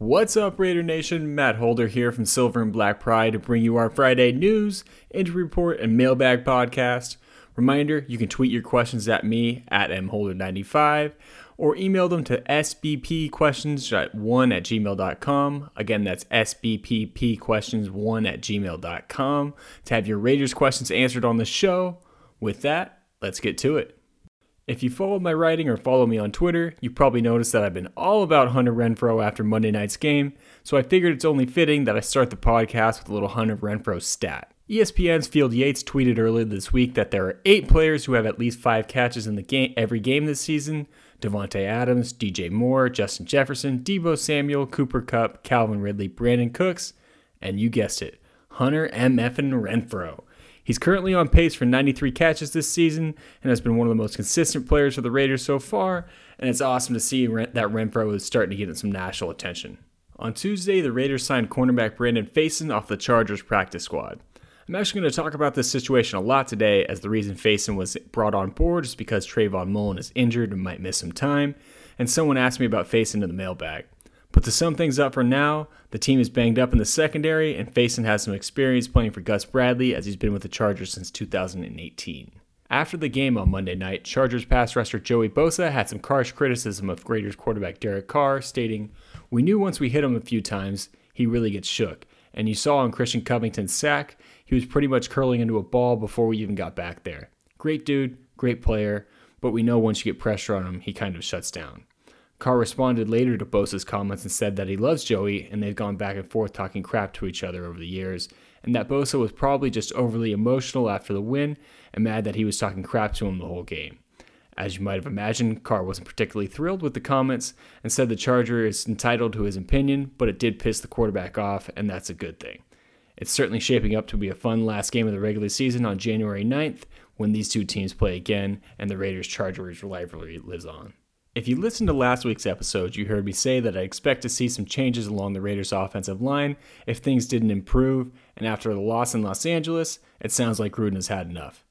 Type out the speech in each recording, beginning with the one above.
What's up, Raider Nation? Matt Holder here from Silver and Black Pride to bring you our Friday news, injury report, and mailbag podcast. Reminder you can tweet your questions at me at mholder95 or email them to sbpquestions1 at gmail.com. Again, that's sbppquestions1 at gmail.com to have your Raiders questions answered on the show. With that, let's get to it. If you follow my writing or follow me on Twitter, you probably noticed that I've been all about Hunter Renfrow after Monday night's game, so I figured it's only fitting that I start the podcast with a little Hunter Renfrow stat. ESPN's Field Yates tweeted earlier this week that there are eight players who have at least five catches in the game every game this season. Davante Adams, DJ Moore, Justin Jefferson, Deebo Samuel, Cooper Kupp, Calvin Ridley, Brandin Cooks, and you guessed it, Hunter M. F. Renfrow. He's currently on pace for 93 catches this season and has been one of the most consistent players for the Raiders so far, and it's awesome to see that Renfrow is starting to get some national attention. On Tuesday, the Raiders signed cornerback Brandon Facyson off the Chargers practice squad. I'm actually going to talk about this situation a lot today, as the reason Facyson was brought on board is because Trayvon Mullen is injured and might miss some time, and someone asked me about Facyson in the mailbag. But to sum things up for now, the team is banged up in the secondary, and Facyson has some experience playing for Gus Bradley as he's been with the Chargers since 2018. After the game on Monday night, Chargers pass rusher Joey Bosa had some harsh criticism of Raiders quarterback Derek Carr, stating, We knew once we hit him a few times, he really gets shook. And you saw on Christian Covington's sack, he was pretty much curling into a ball before we even got back there. Great dude, great player, but we know once you get pressure on him, he kind of shuts down. Carr responded later to Bosa's comments and said that he loves Joey and they've gone back and forth talking crap to each other over the years, and that Bosa was probably just overly emotional after the win and mad that he was talking crap to him the whole game. As you might have imagined, Carr wasn't particularly thrilled with the comments and said the Charger is entitled to his opinion, but it did piss the quarterback off, and that's a good thing. It's certainly shaping up to be a fun last game of the regular season on January 9th when these two teams play again and the Raiders Chargers rivalry lives on. If you listened to last week's episode, you heard me say that I expect to see some changes along the Raiders' offensive line if things didn't improve, and after the loss in Los Angeles, it sounds like Gruden has had enough.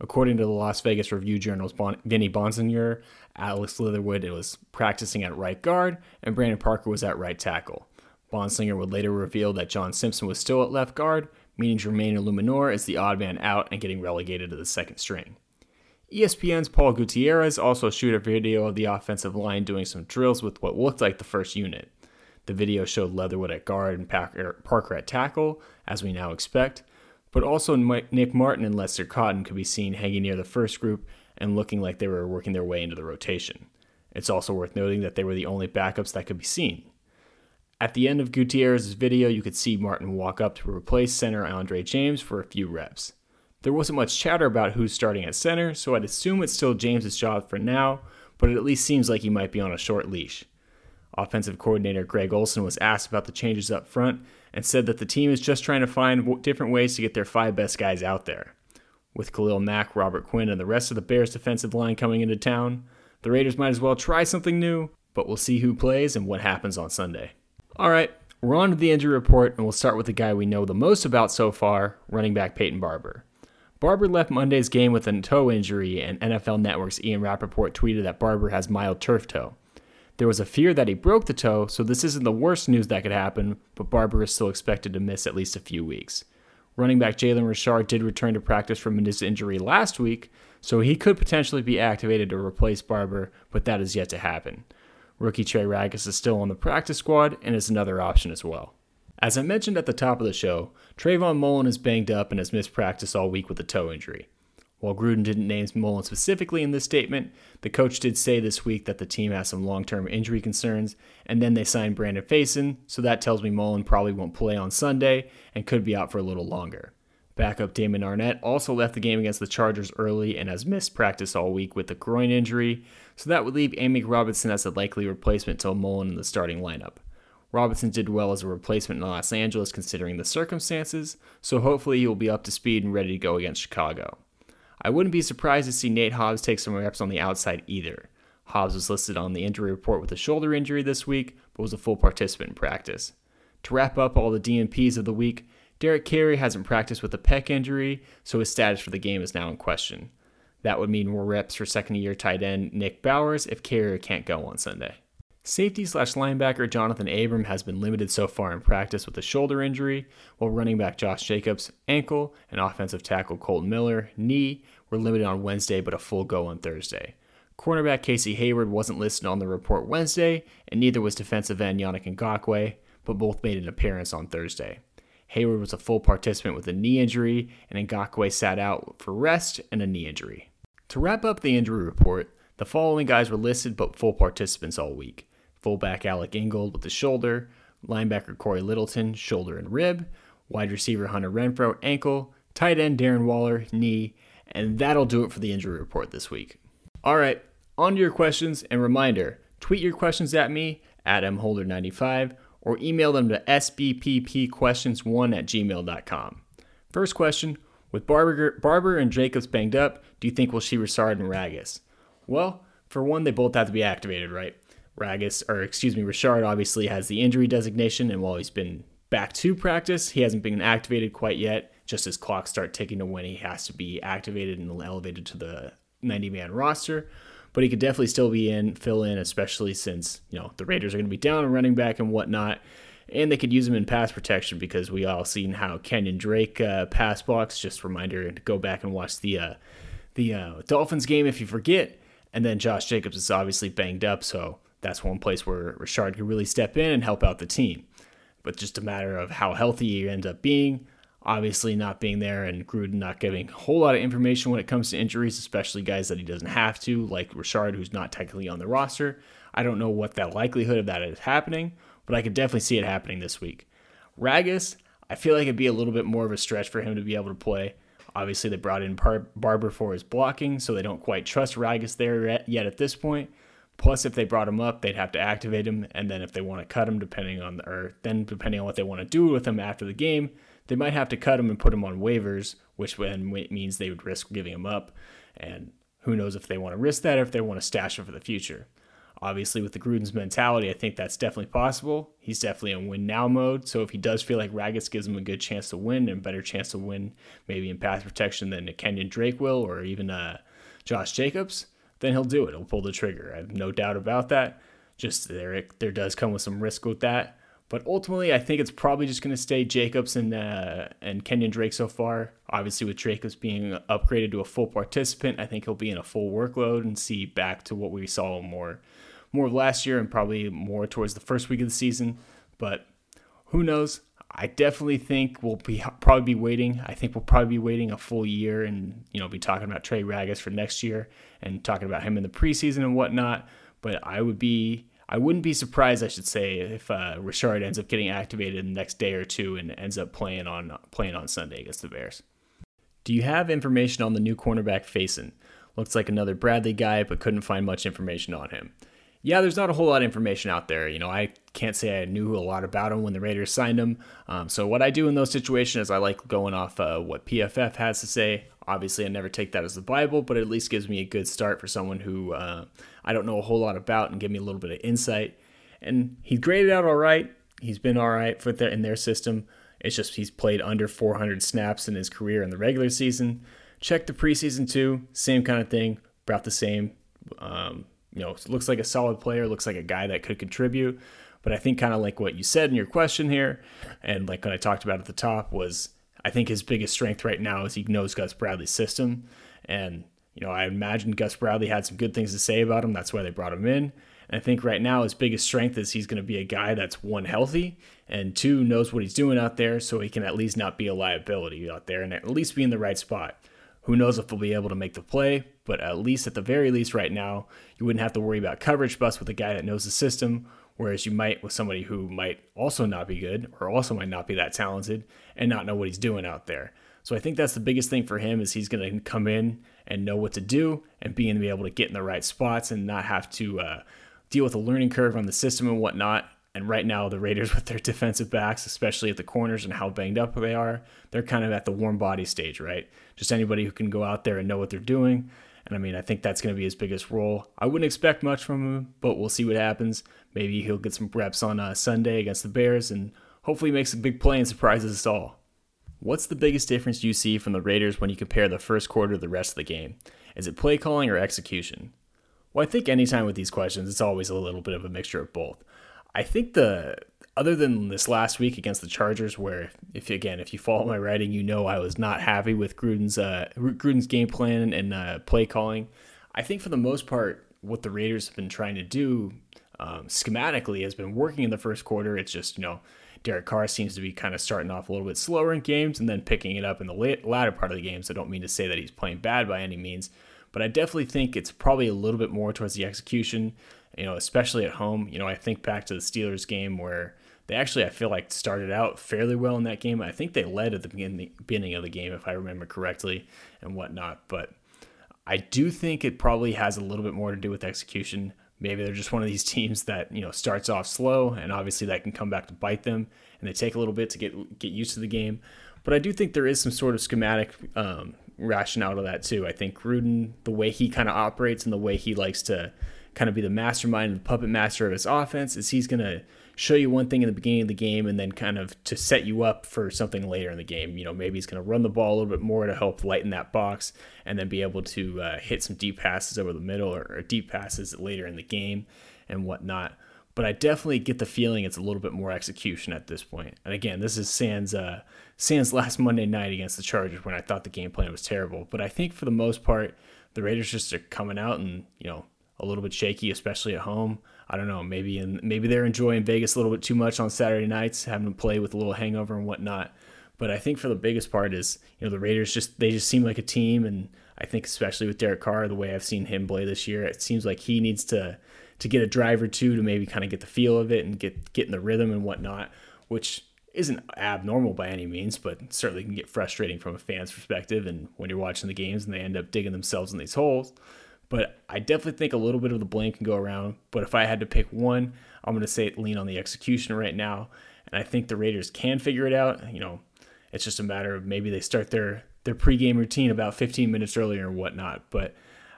According to the Las Vegas Review Journal's bon- Vinny Bonsignore, Alex Leatherwood was practicing at right guard, and Brandon Parker was at right tackle. Bonsignore would later reveal that John Simpson was still at left guard, meaning Jermaine Eluemunor is the odd man out and getting relegated to the second string. ESPN's Paul Gutierrez also shot a video of the offensive line doing some drills with what looked like the first unit. The video showed Leatherwood at guard and er, Parker at tackle, as we now expect, but also Nick Martin and Lester Cotton could be seen hanging near the first group and looking like they were working their way into the rotation. It's also worth noting that they were the only backups that could be seen. At the end of Gutierrez's video, you could see Martin walk up to replace center Andre James for a few reps. There wasn't much chatter about who's starting at center, so I'd assume it's still James's job for now, but it at least seems like he might be on a short leash. Offensive coordinator Greg Olson was asked about the changes up front and said that the team is just trying to find different ways to get their five best guys out there. With Khalil Mack, Robert Quinn, and the rest of the Bears defensive line coming into town, the Raiders might as well try something new, but we'll see who plays and what happens on Sunday. All right, we're on to the injury report, and we'll start with the guy we know the most about so far running back Peyton Barber. Barber left Monday's game with a toe injury, and NFL Network's Ian Rapoport tweeted that Barber has mild turf toe. There was a fear that he broke the toe, so this isn't the worst news that could happen, but Barber is still expected to miss at least a few weeks. Running back Jalen Richard did return to practice from his injury last week, so he could potentially be activated to replace Barber, but that is yet to happen. Rookie Trey Ragas is still on the practice squad and is another option as well. As I mentioned at the top of the show, Trayvon Mullen is banged up and has missed practice all week with a toe injury. While Gruden didn't name Mullen specifically in this statement, the coach did say this week that the team has some long term injury concerns, and then they signed Brandon Facyson, so that tells me Mullen probably won't play on Sunday and could be out for a little longer. Backup Damon Arnette also left the game against the Chargers early and has missed practice all week with a groin injury, so that would leave Amik Robertson as a likely replacement to Mullen in the starting lineup. Robertson did well as a replacement in Los Angeles considering the circumstances, so hopefully he will be up to speed and ready to go against Chicago. I wouldn't be surprised to see Nate Hobbs take some reps on the outside either. Hobbs was listed on the injury report with a shoulder injury this week, but was a full participant in practice. To wrap up all the DNPs of the week, Derek Carrier hasn't practiced with a pec injury, so his status for the game is now in question. That would mean more reps for second year tight end Nick Bowers if Carrier can't go on Sunday. Safety slash linebacker Jonathan Abram has been limited so far in practice with a shoulder injury, while running back Josh Jacobs, ankle, and offensive tackle Kolton Miller, knee, were limited on Wednesday but a full go on Thursday. Cornerback Casey Hayward wasn't listed on the report Wednesday, and neither was defensive end Yannick Ngakoue, but both made an appearance on Thursday. Hayward was a full participant with a knee injury, and Ngakoue sat out for rest and a knee injury. To wrap up the injury report, the following guys were listed but full participants all week fullback Alec Ingold with the shoulder, linebacker Cory Littleton, shoulder and rib, wide receiver Hunter Renfrow, ankle, tight end Darren Waller, knee, and that'll do it for the injury report this week. All right, on to your questions, and reminder tweet your questions at me at mholder95 or email them to sbppquestions1 at gmail.com. First question With Barber, Barber and Jacobs banged up, do you think we'll see Richard and Ragas? Well, for one, they both have to be activated, right? Ragas, or excuse me, Richard obviously has the injury designation, and while he's been back to practice, he hasn't been activated quite yet. Just as clocks start ticking to when he has to be activated and elevated to the 90 man roster. But he could definitely still be in, fill in, especially since, you know, the Raiders are going to be down and running back and whatnot. And they could use him in pass protection because we all seen how Kenyan Drake uh, pass blocks. Just reminder to go back and watch the uh, the uh, Dolphins game if you forget. And then Josh Jacobs is obviously banged up, so that's one place where Richard could really step in and help out the team. But just a matter of how healthy he ends up being. Obviously, not being there and Gruden not giving a whole lot of information when it comes to injuries, especially guys that he doesn't have to, like Richard, who's not technically on the roster. I don't know what the likelihood of that is happening, but I could definitely see it happening this week. Ragas, I feel like it'd be a little bit more of a stretch for him to be able to play. Obviously, they brought in Barber for his blocking, so they don't quite trust Ragas there yet at this point. Plus, if they brought him up, they'd have to activate him, and then if they want to cut him, depending on the, or then depending on what they want to do with him after the game, they might have to cut him and put him on waivers, which then means they would risk giving him up. And who knows if they want to risk that or if they want to stash him for the future. Obviously, with the Gruden's mentality, I think that's definitely possible. He's definitely in win now mode. So if he does feel like Ragas gives him a good chance to win and better chance to win, maybe in pass protection than a Kenyan Drake will or even uh, Josh Jacobs, then he'll do it. He'll pull the trigger. I have no doubt about that. Just there, it, there does come with some risk with that. But ultimately, I think it's probably just going to stay Jacobs and uh, and Kenyan Drake so far. Obviously, with Jacobs being upgraded to a full participant, I think he'll be in a full workload and see back to what we saw more more last year and probably more towards the first week of the season. But who knows? I definitely think we'll be probably be waiting. I think we'll probably be waiting a full year and you know be talking about Trey Ragas for next year and talking about him in the preseason and whatnot. But I would be I wouldn't be surprised, I should say, if uh, Richard ends up getting activated in the next day or two and ends up playing on playing on Sunday against the Bears. Do you have information on the new cornerback Facyson? Looks like another Bradley guy, but couldn't find much information on him yeah, there's not a whole lot of information out there. You know, I can't say I knew a lot about him when the Raiders signed him. Um, so what I do in those situations is I like going off uh, what PFF has to say. Obviously, I never take that as the Bible, but it at least gives me a good start for someone who uh, I don't know a whole lot about and give me a little bit of insight. And he graded out all right. He's been all right for their, in their system. It's just he's played under 400 snaps in his career in the regular season. Check the preseason too. Same kind of thing. About the same. Um, you know, looks like a solid player, looks like a guy that could contribute. But I think kind of like what you said in your question here, and like what I talked about at the top was I think his biggest strength right now is he knows Gus Bradley's system. And, you know, I imagine Gus Bradley had some good things to say about him. That's why they brought him in. And I think right now his biggest strength is he's going to be a guy that's one healthy and two knows what he's doing out there so he can at least not be a liability out there and at least be in the right spot. Who knows if he'll be able to make the play, but at least at the very least right now, you wouldn't have to worry about coverage bust with a guy that knows the system, whereas you might with somebody who might also not be good or also might not be that talented and not know what he's doing out there. So I think that's the biggest thing for him is he's going to come in and know what to do and being able to get in the right spots and not have to uh, deal with a learning curve on the system and whatnot. And right now, the Raiders, with their defensive backs, especially at the corners and how banged up they are, they're kind of at the warm body stage, right? Just anybody who can go out there and know what they're doing. And I mean, I think that's going to be his biggest role. I wouldn't expect much from him, but we'll see what happens. Maybe he'll get some reps on uh, Sunday against the Bears and hopefully makes a big play and surprises us all. What's the biggest difference you see from the Raiders when you compare the first quarter to the rest of the game? Is it play calling or execution? Well, I think anytime with these questions, it's always a little bit of a mixture of both. I think the other than this last week against the Chargers, where if again if you follow my writing, you know I was not happy with Gruden's uh, Gruden's game plan and uh, play calling. I think for the most part, what the Raiders have been trying to do um, schematically has been working in the first quarter. It's just you know Derek Carr seems to be kind of starting off a little bit slower in games and then picking it up in the late, latter part of the games. So I don't mean to say that he's playing bad by any means, but I definitely think it's probably a little bit more towards the execution you know, especially at home. You know, I think back to the Steelers game where they actually, I feel like, started out fairly well in that game. I think they led at the beginning of the game, if I remember correctly, and whatnot. But I do think it probably has a little bit more to do with execution. Maybe they're just one of these teams that you know starts off slow, and obviously that can come back to bite them, and they take a little bit to get get used to the game. But I do think there is some sort of schematic um, rationale to that too. I think Gruden, the way he kind of operates and the way he likes to kind of be the mastermind the puppet master of his offense is he's going to show you one thing in the beginning of the game and then kind of to set you up for something later in the game. You know, maybe he's going to run the ball a little bit more to help lighten that box and then be able to uh, hit some deep passes over the middle or, or deep passes later in the game and whatnot. But I definitely get the feeling it's a little bit more execution at this point. And again, this is Sans uh, Sans last Monday night against the Chargers when I thought the game plan was terrible. But I think for the most part, the Raiders just are coming out and you know a little bit shaky, especially at home. I don't know, maybe in, maybe they're enjoying Vegas a little bit too much on Saturday nights, having to play with a little hangover and whatnot. But I think for the biggest part is, you know, the Raiders just they just seem like a team, and I think especially with Derek Carr, the way I've seen him play this year, it seems like he needs to to get a drive or two to maybe kind of get the feel of it and get get in the rhythm and whatnot, which isn't abnormal by any means, but certainly can get frustrating from a fan's perspective. And when you're watching the games and they end up digging themselves in these holes, but I definitely think a little bit of the blame can go around. But if I had to pick one, I'm going to say lean on the execution right now. And I think the Raiders can figure it out. You know, it's just a matter of maybe they start their their pregame routine about 15 minutes earlier and whatnot. But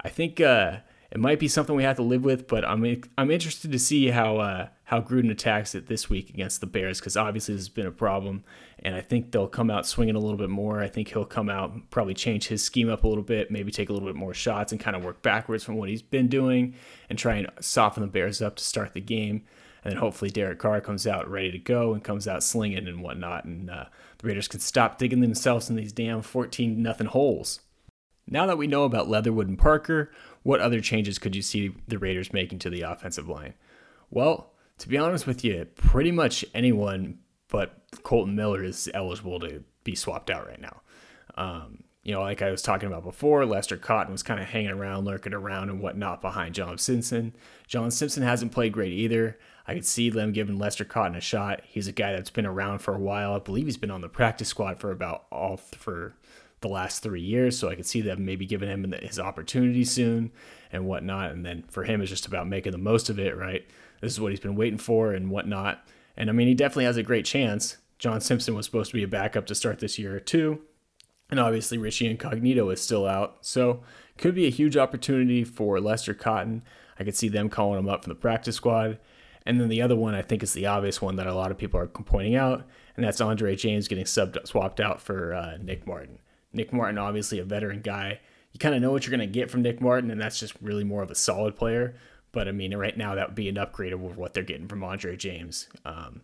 I think uh, it might be something we have to live with. But I'm I'm interested to see how uh, how Gruden attacks it this week against the Bears because obviously this has been a problem, and I think they'll come out swinging a little bit more. I think he'll come out probably change his scheme up a little bit, maybe take a little bit more shots and kind of work backwards from what he's been doing and try and soften the Bears up to start the game. And then hopefully Derek Carr comes out ready to go and comes out slinging and whatnot, and uh, the Raiders can stop digging themselves in these damn 14 nothing holes. Now that we know about Leatherwood and Parker, what other changes could you see the Raiders making to the offensive line? Well, to be honest with you, pretty much anyone but Kolton Miller is eligible to be swapped out right now. Um, you know, like I was talking about before, Lester Cotton was kind of hanging around, lurking around and whatnot behind John Simpson. John Simpson hasn't played great either. I could see them giving Lester Cotton a shot. He's a guy that's been around for a while. I believe he's been on the practice squad for about all for the last three years. So I could see them maybe giving him his opportunity soon and whatnot. And then for him, it's just about making the most of it, right? This is what he's been waiting for and whatnot. And I mean, he definitely has a great chance. John Simpson was supposed to be a backup to start this year too. And obviously, Richie Incognito is still out. So, could be a huge opportunity for Lester Cotton. I could see them calling him up from the practice squad. And then the other one, I think, is the obvious one that a lot of people are pointing out, and that's Andre James getting subbed, swapped out for uh, Nick Martin. Nick Martin, obviously a veteran guy. You kind of know what you're going to get from Nick Martin, and that's just really more of a solid player. But I mean, right now that would be an upgrade over what they're getting from Andre James. Um,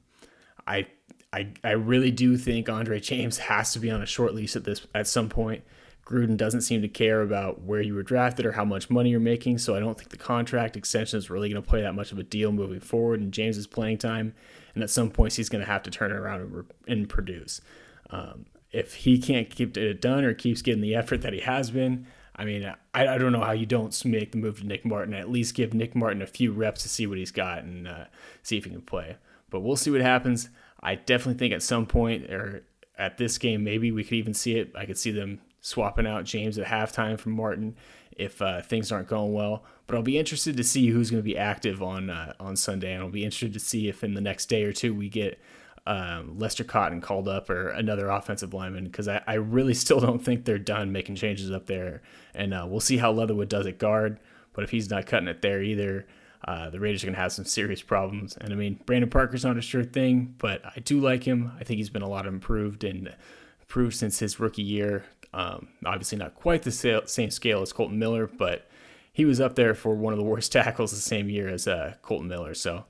I, I, I really do think Andre James has to be on a short lease at this at some point. Gruden doesn't seem to care about where you were drafted or how much money you're making, so I don't think the contract extension is really going to play that much of a deal moving forward in James's playing time. And at some points, he's going to have to turn around and, and produce. Um, if he can't keep it done or keeps getting the effort that he has been, I mean, I, I don't know how you don't make the move to Nick Martin. At least give Nick Martin a few reps to see what he's got and uh, see if he can play. But we'll see what happens. I definitely think at some point or at this game, maybe we could even see it. I could see them swapping out James at halftime from Martin if uh, things aren't going well. But I'll be interested to see who's going to be active on uh, on Sunday, and I'll be interested to see if in the next day or two we get um, Lester Cotton called up or another offensive lineman because I, I really still don't think they're done making changes up there. And uh, we'll see how Leatherwood does at guard. But if he's not cutting it there either, uh, the Raiders are going to have some serious problems. And I mean, Brandon Parker's not a sure thing, but I do like him. I think he's been a lot improved and improved since his rookie year. Um, obviously, not quite the same scale as Kolton Miller, but he was up there for one of the worst tackles the same year as uh, Kolton Miller. So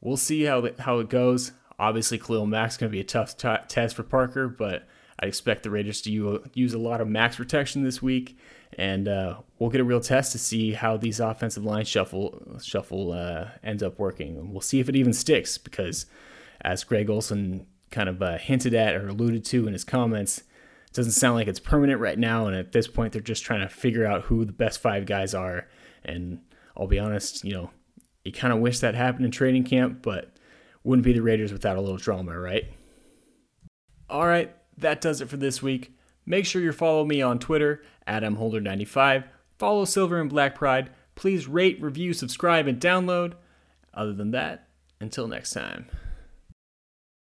we'll see how how it goes. Obviously, Khalil Mack's going to be a tough t- test for Parker, but I expect the Raiders to use a lot of max protection this week, and uh, we'll get a real test to see how these offensive line shuffle shuffle uh, ends up working. We'll see if it even sticks because, as Greg Olson kind of uh, hinted at or alluded to in his comments, it doesn't sound like it's permanent right now. And at this point, they're just trying to figure out who the best five guys are. And I'll be honest, you know, you kind of wish that happened in training camp, but wouldn't be the Raiders without a little drama, right? All right, that does it for this week. Make sure you follow me on Twitter at mholder95. Follow Silver and Black Pride. Please rate, review, subscribe, and download. Other than that, until next time.